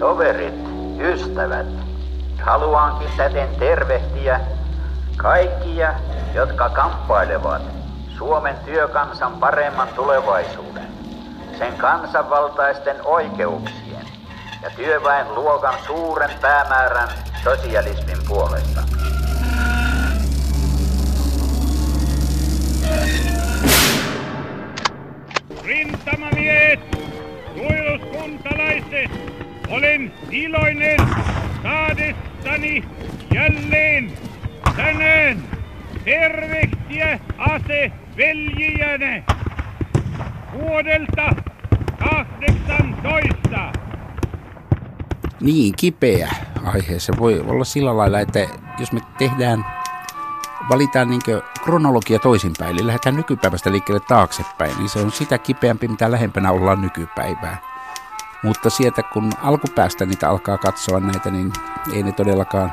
Toverit, ystävät, haluankin täten tervehtiä kaikkia, jotka kamppailevat Suomen työkansan paremman tulevaisuuden, sen kansanvaltaisten oikeuksien ja työväen luokan suuren päämäärän sosialismin puolesta. Rintamamiehet, suojeluskuntalaiset, olen iloinen saadessani jälleen tänään tervehtiä ase veljiänne vuodelta 18. Niin, kipeä aihe. Se voi olla sillä lailla, että jos me tehdään, valitaan niin kronologia toisinpäin, eli lähdetään nykypäivästä liikkeelle taaksepäin, niin se on sitä kipeämpi, mitä lähempänä ollaan nykypäivää. Mutta sieltä kun alkupäästä niitä alkaa katsoa näitä, niin ei ne todellakaan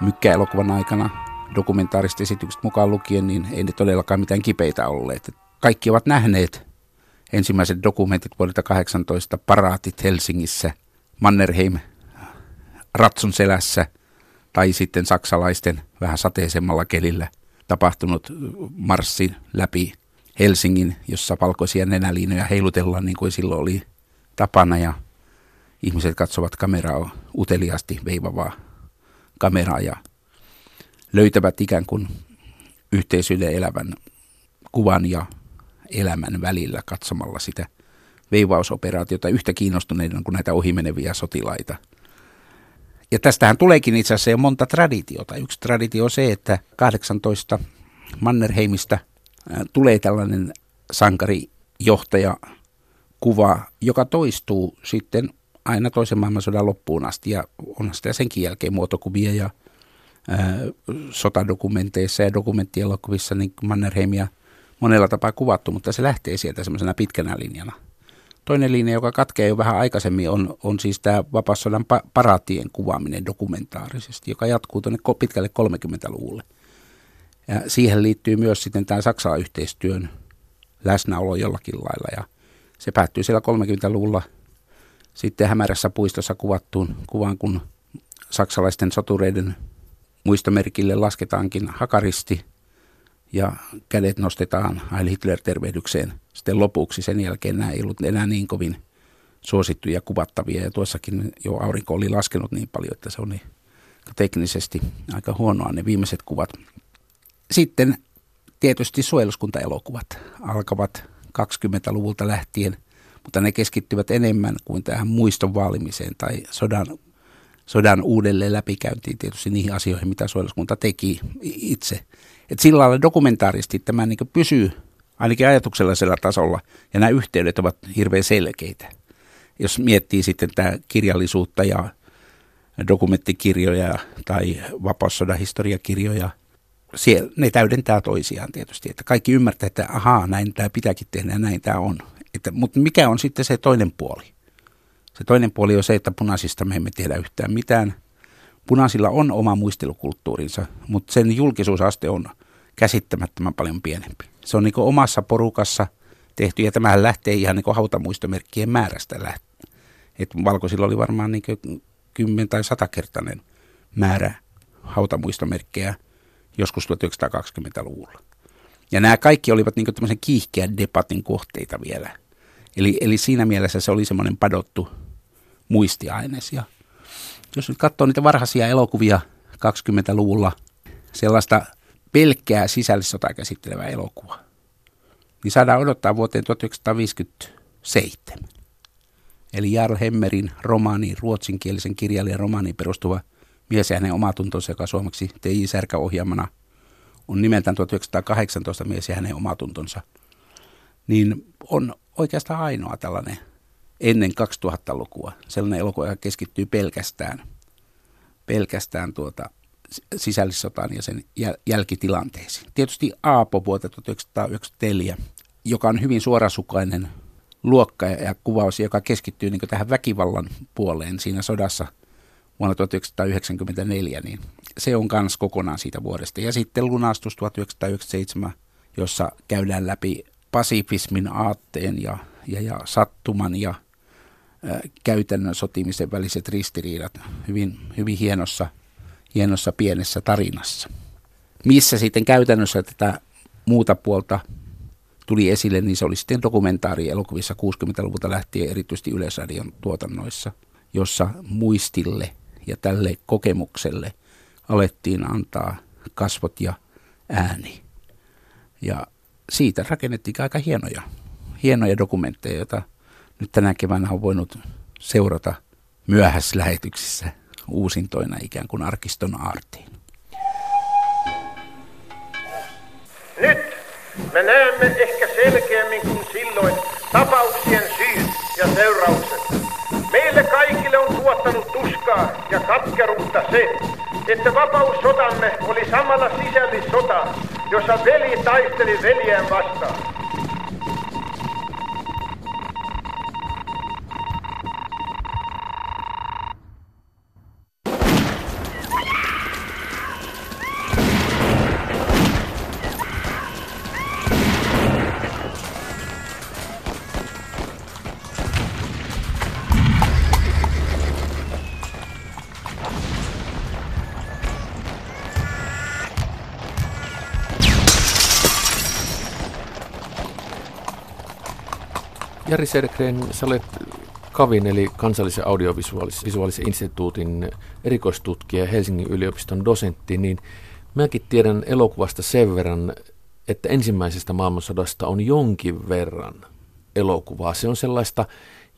mykkäelokuvan aikana dokumentaariset esitykset mukaan lukien, niin ei ne todellakaan mitään kipeitä olleet. Kaikki ovat nähneet ensimmäiset dokumentit vuodelta 18 paraatit Helsingissä, Mannerheim ratsun selässä tai sitten saksalaisten vähän sateisemmalla kelillä tapahtunut marssi läpi Helsingin, jossa valkoisia nenäliinoja heilutellaan niin kuin silloin oli tapana ja ihmiset katsovat kameraa uteliaasti veivavaa kameraa ja löytävät ikään kuin yhteisölle elävän kuvan ja elämän välillä katsomalla sitä veivausoperaatiota yhtä kiinnostuneiden kuin näitä ohimeneviä sotilaita. Ja tästähän tuleekin itse asiassa jo monta traditiota. Yksi traditio on se, että 18 Mannerheimista tulee tällainen sankarijohtaja kuva, joka toistuu sitten aina toisen maailmansodan loppuun asti ja on sitä senkin jälkeen muotokuvia ja ää, sotadokumenteissa ja dokumenttielokuvissa niin Mannerheimia monella tapaa kuvattu, mutta se lähtee sieltä semmoisena pitkänä linjana. Toinen linja, joka katkee jo vähän aikaisemmin, on, on siis tämä vapassodan pa- paraatien kuvaaminen dokumentaarisesti, joka jatkuu tuonne pitkälle 30-luvulle. Ja siihen liittyy myös sitten tämä Saksa-yhteistyön läsnäolo jollakin lailla. Ja se päättyy siellä 30-luvulla sitten hämärässä puistossa kuvattuun kuvaan, kun saksalaisten sotureiden muistomerkille lasketaankin hakaristi ja kädet nostetaan Heil Hitler-tervehdykseen sitten lopuksi. Sen jälkeen nämä ei ollut enää niin kovin suosittuja kuvattavia ja tuossakin jo aurinko oli laskenut niin paljon, että se niin teknisesti aika huonoa ne viimeiset kuvat. Sitten tietysti suojeluskuntaelokuvat alkavat 20-luvulta lähtien, mutta ne keskittyvät enemmän kuin tähän muiston vaalimiseen tai sodan, sodan uudelleen läpikäyntiin tietysti niihin asioihin, mitä suojeluskunta teki itse. Et sillä lailla dokumentaaristi tämä niin pysyy ainakin ajatuksellisella tasolla ja nämä yhteydet ovat hirveän selkeitä. Jos miettii sitten tämä kirjallisuutta ja dokumenttikirjoja tai vapaussodan historiakirjoja – siellä, ne täydentää toisiaan tietysti, että kaikki ymmärtää, että ahaa, näin tämä pitääkin tehdä ja näin tämä on. Että, mutta mikä on sitten se toinen puoli? Se toinen puoli on se, että punaisista me emme tiedä yhtään mitään. Punaisilla on oma muistelukulttuurinsa, mutta sen julkisuusaste on käsittämättömän paljon pienempi. Se on niin omassa porukassa tehty, ja tämähän lähtee ihan niin hautamuistomerkkien määrästä lähtien. Valkoisilla oli varmaan niin kymmen- tai satakertainen määrä hautamuistomerkkejä – joskus 1920-luvulla. Ja nämä kaikki olivat niin tämmöisen kiihkeän debatin kohteita vielä. Eli, eli siinä mielessä se oli semmoinen padottu muistiaines. Ja jos nyt katsoo niitä varhaisia elokuvia 20-luvulla, sellaista pelkkää sisällissotaa käsittelevää elokuvaa, niin saadaan odottaa vuoteen 1957. Eli Jarl Hemmerin romaani, ruotsinkielisen kirjailijan romaaniin perustuva – Mies ja hänen omatuntonsa, joka suomeksi T.I. Särkä ohjaamana on nimeltään 1918 Mies ja hänen omatuntonsa, niin on oikeastaan ainoa tällainen ennen 2000-lukua sellainen elokuva, joka keskittyy pelkästään, pelkästään tuota sisällissotaan ja sen jäl- jälkitilanteisiin. Tietysti Aapo vuotta 1994, joka on hyvin suorasukainen luokka ja kuvaus, joka keskittyy niin tähän väkivallan puoleen siinä sodassa – vuonna 1994, niin se on myös kokonaan siitä vuodesta. Ja sitten lunastus 1997, jossa käydään läpi pasifismin aatteen ja, ja, ja sattuman ja käytännön sotimisen väliset ristiriidat hyvin, hyvin hienossa, hienossa pienessä tarinassa. Missä sitten käytännössä tätä muuta puolta tuli esille, niin se oli sitten dokumentaari elokuvissa 60-luvulta lähtien erityisesti Yleisradion tuotannoissa, jossa muistille ja tälle kokemukselle alettiin antaa kasvot ja ääni. Ja siitä rakennettiin aika hienoja, hienoja dokumentteja, joita nyt tänä keväänä on voinut seurata myöhäislähetyksissä uusintoina ikään kuin arkiston aartiin. Nyt me näemme ehkä selkeämmin kuin katkeruutta se, että vapaussotamme oli samalla sisällissota, jossa veli taisteli veljään vastaan. Jari Sergren, sä olet Kavin eli kansallisen audiovisuaalisen instituutin erikoistutkija Helsingin yliopiston dosentti, niin mäkin tiedän elokuvasta sen verran, että ensimmäisestä maailmansodasta on jonkin verran elokuvaa. Se on sellaista,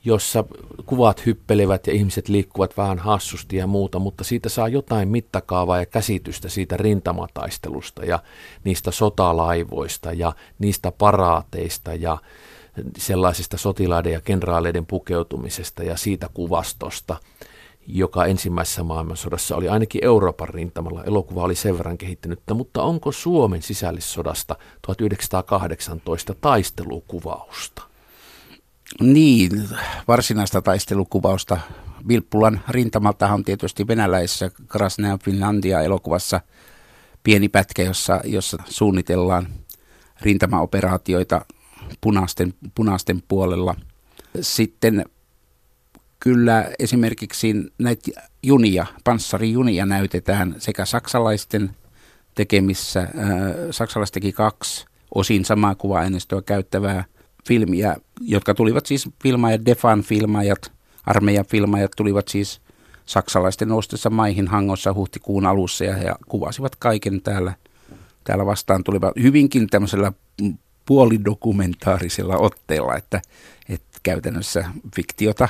jossa kuvat hyppelevät ja ihmiset liikkuvat vähän hassusti ja muuta, mutta siitä saa jotain mittakaavaa ja käsitystä siitä rintamataistelusta ja niistä sotalaivoista ja niistä paraateista ja sellaisista sotilaiden ja kenraaleiden pukeutumisesta ja siitä kuvastosta, joka ensimmäisessä maailmansodassa oli ainakin Euroopan rintamalla. Elokuva oli sen verran kehittynyttä, mutta onko Suomen sisällissodasta 1918 taistelukuvausta? Niin, varsinaista taistelukuvausta. Vilppulan rintamalta on tietysti venäläisessä Krasnea Finlandia elokuvassa pieni pätkä, jossa, jossa suunnitellaan rintamaoperaatioita punaisten, punaisten puolella. Sitten kyllä esimerkiksi näitä junia, panssarijunia näytetään sekä saksalaisten tekemissä, äh, saksalaiset teki kaksi osin samaa kuva-aineistoa käyttävää filmiä, jotka tulivat siis filmaajat, Defan filmaajat, armeijan filmaajat tulivat siis saksalaisten nostessa maihin Hangossa huhtikuun alussa ja he kuvasivat kaiken täällä, täällä vastaan tulivat hyvinkin tämmöisellä puolidokumentaarisella otteella, että, että käytännössä fiktiota,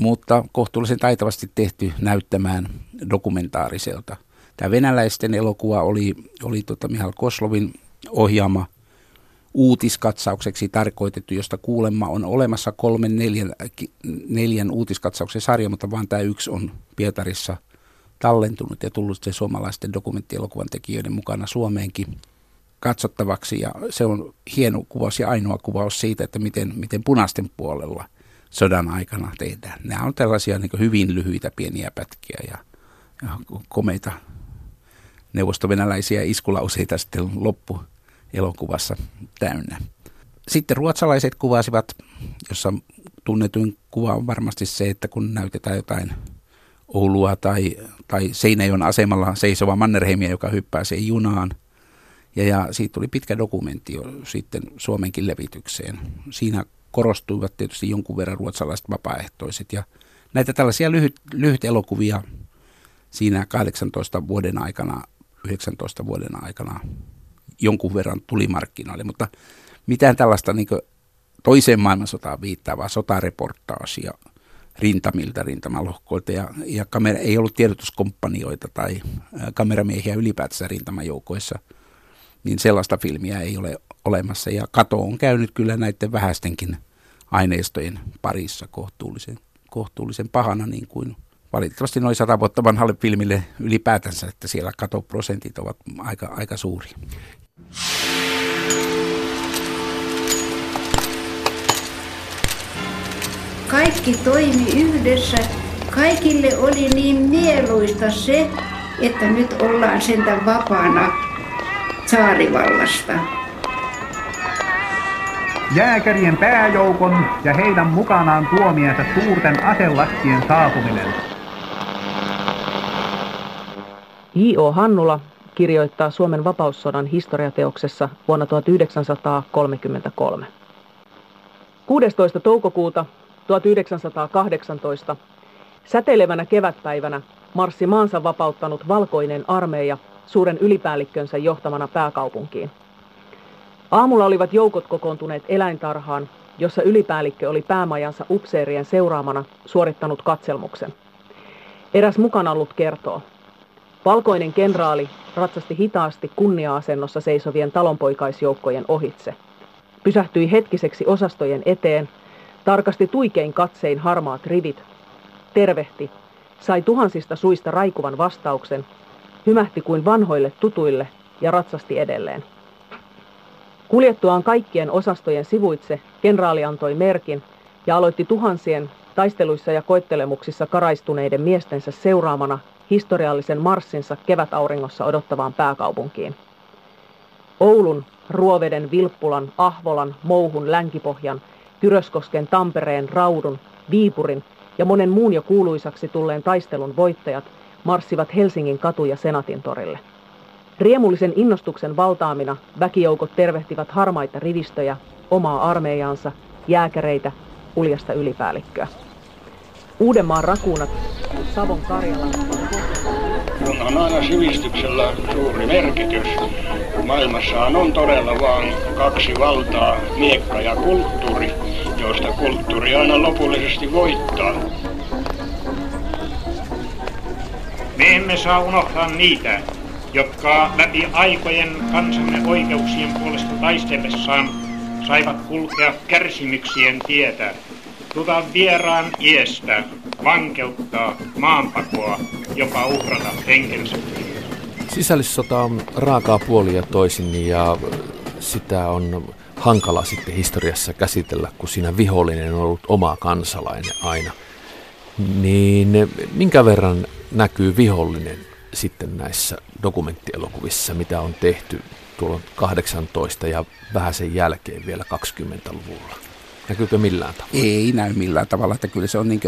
mutta kohtuullisen taitavasti tehty näyttämään dokumentaariselta. Tämä venäläisten elokuva oli, oli tota Mihal Koslovin ohjaama uutiskatsaukseksi tarkoitettu, josta kuulemma on olemassa kolmen neljän, neljän uutiskatsauksen sarja, mutta vaan tämä yksi on Pietarissa tallentunut ja tullut se suomalaisten dokumenttielokuvan tekijöiden mukana Suomeenkin katsottavaksi ja se on hieno kuvaus ja ainoa kuvaus siitä, että miten, miten punaisten puolella sodan aikana tehdään. Nämä on tällaisia niin hyvin lyhyitä pieniä pätkiä ja, ja komeita neuvostovenäläisiä iskulauseita sitten loppu elokuvassa täynnä. Sitten ruotsalaiset kuvasivat, jossa tunnetuin kuva on varmasti se, että kun näytetään jotain Oulua tai, tai Seinäjoen asemalla seisova Mannerheimia, joka hyppää sen junaan – ja, ja siitä tuli pitkä dokumentti jo sitten Suomenkin levitykseen. Siinä korostuivat tietysti jonkun verran ruotsalaiset vapaaehtoiset ja näitä tällaisia lyhyt, lyhyt elokuvia siinä 18 vuoden aikana, 19 vuoden aikana jonkun verran tuli markkinoille, mutta mitään tällaista niin toiseen maailmansotaan viittaavaa sotareportaasia rintamilta, rintamalohkoilta ja, ja kamera, ei ollut tiedotuskompanioita tai kameramiehiä ylipäätänsä rintamajoukoissa – niin sellaista filmiä ei ole olemassa. Ja kato on käynyt kyllä näiden vähäistenkin aineistojen parissa kohtuullisen, kohtuullisen pahana, niin kuin valitettavasti noin sata vuotta vanhalle filmille ylipäätänsä, että siellä katoprosentit ovat aika, aika suuria. Kaikki toimi yhdessä. Kaikille oli niin mieluista se, että nyt ollaan sentään vapaana saarivallasta. jääkärien pääjoukon ja heidän mukanaan tuomiensa suurten aselastien saapuminen. J.O. Hannula kirjoittaa Suomen vapaussodan historiateoksessa vuonna 1933. 16. toukokuuta 1918 säteilevänä kevätpäivänä marssi maansa vapauttanut valkoinen armeija suuren ylipäällikkönsä johtamana pääkaupunkiin. Aamulla olivat joukot kokoontuneet eläintarhaan, jossa ylipäällikkö oli päämajansa upseerien seuraamana suorittanut katselmuksen. Eräs mukana ollut kertoo. Valkoinen kenraali ratsasti hitaasti kunnia-asennossa seisovien talonpoikaisjoukkojen ohitse. Pysähtyi hetkiseksi osastojen eteen, tarkasti tuikein katsein harmaat rivit, tervehti, sai tuhansista suista raikuvan vastauksen, hymähti kuin vanhoille tutuille ja ratsasti edelleen. Kuljettuaan kaikkien osastojen sivuitse, kenraali antoi merkin ja aloitti tuhansien taisteluissa ja koettelemuksissa karaistuneiden miestensä seuraamana historiallisen marssinsa kevätauringossa odottavaan pääkaupunkiin. Oulun, Ruoveden, Vilppulan, Ahvolan, Mouhun, Länkipohjan, Kyröskosken, Tampereen, Raudun, Viipurin ja monen muun jo kuuluisaksi tulleen taistelun voittajat marssivat Helsingin katuja Senatin torille. Riemullisen innostuksen valtaamina väkijoukot tervehtivät harmaita rivistöjä, omaa armeijaansa, jääkäreitä, uljasta ylipäällikköä. Uudenmaan rakuunat, Savon Karjala. Kun on aina sivistyksellä suuri merkitys. Maailmassahan on todella vain kaksi valtaa, miekka ja kulttuuri, joista kulttuuri aina lopullisesti voittaa. Me emme saa unohtaa niitä, jotka läpi aikojen kansamme oikeuksien puolesta taistellessaan saivat kulkea kärsimyksien tietä, tuta vieraan iestä, vankeuttaa, maanpakoa, jopa uhrata henkensä. Sisällissota on raakaa puolia toisin ja sitä on hankala sitten historiassa käsitellä, kun siinä vihollinen on ollut oma kansalainen aina. Niin minkä verran näkyy vihollinen sitten näissä dokumenttielokuvissa, mitä on tehty tuolla 18 ja vähän sen jälkeen vielä 20-luvulla? Näkyykö millään tavalla? Ei näy millään tavalla, että kyllä se on niin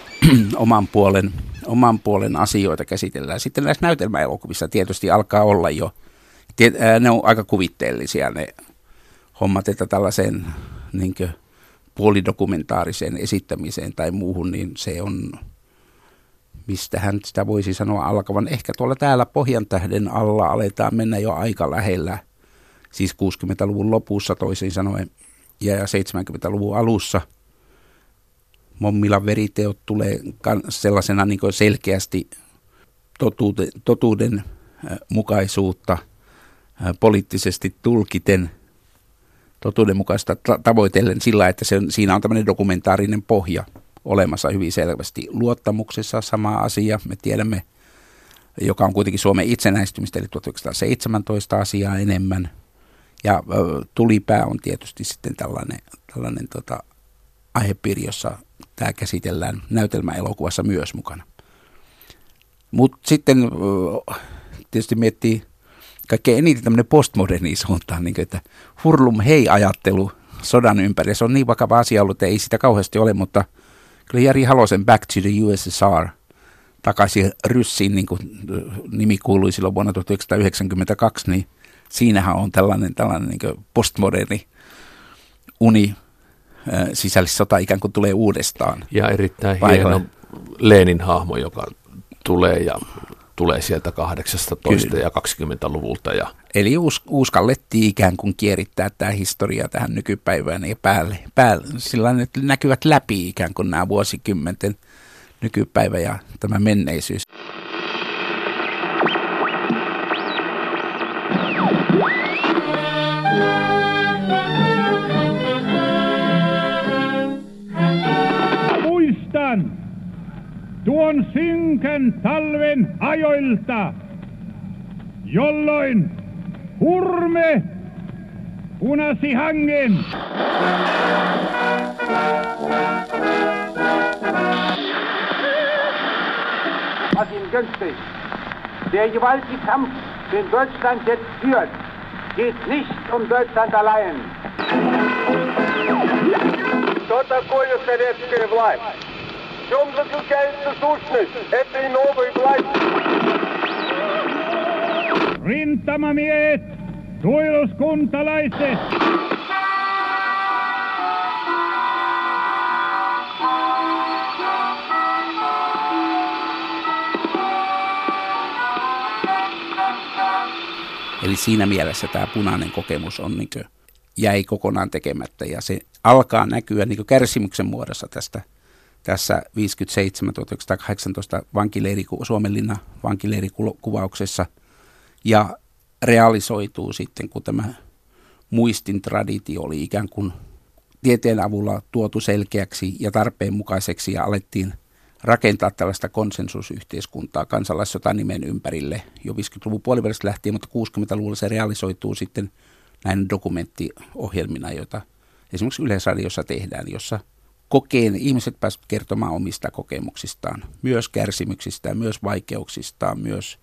oman, puolen, oman puolen asioita käsitellään. Sitten näissä näytelmäelokuvissa tietysti alkaa olla jo, ne on aika kuvitteellisia ne hommat, että tällaiseen niin puolidokumentaariseen esittämiseen tai muuhun, niin se on mistähän sitä voisi sanoa alkavan. Ehkä tuolla täällä Pohjantähden alla aletaan mennä jo aika lähellä, siis 60-luvun lopussa toisin sanoen ja 70-luvun alussa. Mommilan veriteot tulee sellaisena niin selkeästi totuuden, totuuden mukaisuutta poliittisesti tulkiten totuudenmukaista tavoitellen sillä, että se on, siinä on tämmöinen dokumentaarinen pohja – olemassa hyvin selvästi. Luottamuksessa sama asia, me tiedämme, joka on kuitenkin Suomen itsenäistymistä, eli 1917 asiaa enemmän. Ja tulipää on tietysti sitten tällainen, tällainen tota, aihepiiri, jossa tämä käsitellään näytelmäelokuvassa myös mukana. Mutta sitten tietysti miettii kaikkein eniten tämmöinen postmoderni suuntaan, niin kuin, että hurlum hei-ajattelu sodan ympäri. Se on niin vakava asia ollut, että ei sitä kauheasti ole, mutta – kyllä Jari Halosen Back to the USSR takaisin Ryssiin, niin kuin nimi kuului silloin vuonna 1992, niin siinähän on tällainen, tällainen niin postmoderni uni sisällissota ikään kuin tulee uudestaan. Ja erittäin hieno Leenin hahmo, joka tulee ja tulee sieltä 18 Kyllä. ja 20-luvulta. Ja... Eli us, uskallettiin ikään kuin kierittää tämä historia tähän nykypäivään ja päälle, päälle sillä että näkyvät läpi ikään kuin nämä vuosikymmenten nykypäivä ja tämä menneisyys. Muistan, tuon synkän talven ajoilta, jolloin hurme punasi hangen. Martin Göncke, der gewaltige Kampf, den Deutschland jetzt führt, geht nicht um Deutschland allein. Что такое советская власть? В чем заключается сущность этой новой власти? Rintamamiehet, suojeluskuntalaiset, Eli siinä mielessä tämä punainen kokemus on niin jäi kokonaan tekemättä ja se alkaa näkyä niin kärsimyksen muodossa tästä tässä 57-1918 vankileiri, Suomenlinna vankileirikuvauksessa ja realisoituu sitten, kun tämä muistin traditio oli ikään kuin tieteen avulla tuotu selkeäksi ja tarpeenmukaiseksi ja alettiin rakentaa tällaista konsensusyhteiskuntaa kansalaissotanimen ympärille. Jo 50-luvun puolivälistä lähtien, mutta 60-luvulla se realisoituu sitten näin dokumenttiohjelmina, joita esimerkiksi Yleisradiossa tehdään, jossa kokeen ihmiset pääsevät kertomaan omista kokemuksistaan, myös kärsimyksistään, myös vaikeuksistaan, myös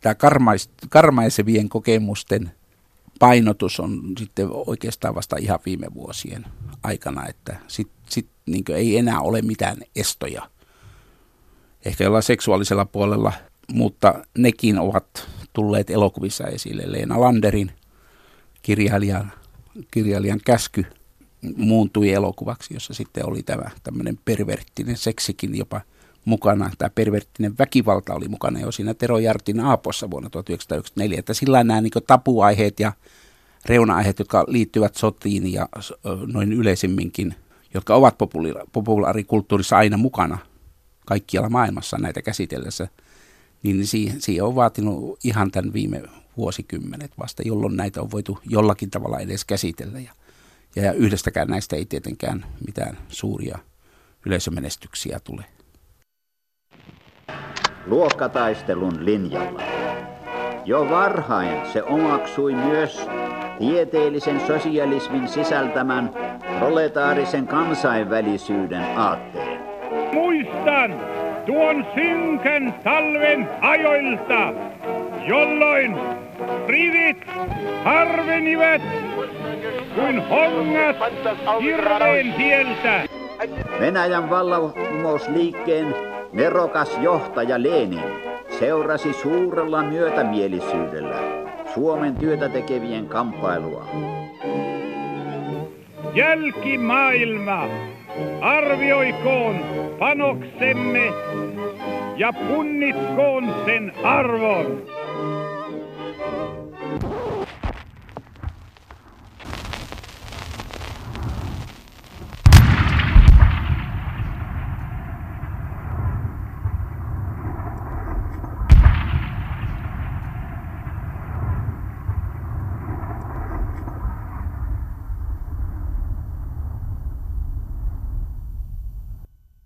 tämä karmais, karmaisevien kokemusten painotus on sitten oikeastaan vasta ihan viime vuosien aikana, että sit, sit, niin ei enää ole mitään estoja. Ehkä jollain seksuaalisella puolella, mutta nekin ovat tulleet elokuvissa esille. Leena Landerin kirjailijan, kirjailijan käsky muuntui elokuvaksi, jossa sitten oli tämä tämmöinen perverttinen seksikin jopa mukana. Tämä perverttinen väkivalta oli mukana jo siinä Tero Jartin Aapossa vuonna 1994. Että sillä nämä niin tapuaiheet ja reuna-aiheet, jotka liittyvät sotiin ja noin yleisemminkin, jotka ovat populaarikulttuurissa aina mukana kaikkialla maailmassa näitä käsitellessä, niin siihen, siihen on vaatinut ihan tämän viime vuosikymmenet vasta, jolloin näitä on voitu jollakin tavalla edes käsitellä. Ja, ja yhdestäkään näistä ei tietenkään mitään suuria yleisömenestyksiä tule. Luokkataistelun linjalla. Jo varhain se omaksui myös tieteellisen sosialismin sisältämän proletaarisen kansainvälisyyden aatteen. muistan tuon synkän talven ajoilta, jolloin rivit harvenivat kuin hongat hirveen tieltä. Venäjän vallankumousliikkeen nerokas johtaja Lenin seurasi suurella myötämielisyydellä Suomen työtä tekevien kamppailua. Jälkimaailma arvioikoon panoksemme ja punnitkoon sen arvon.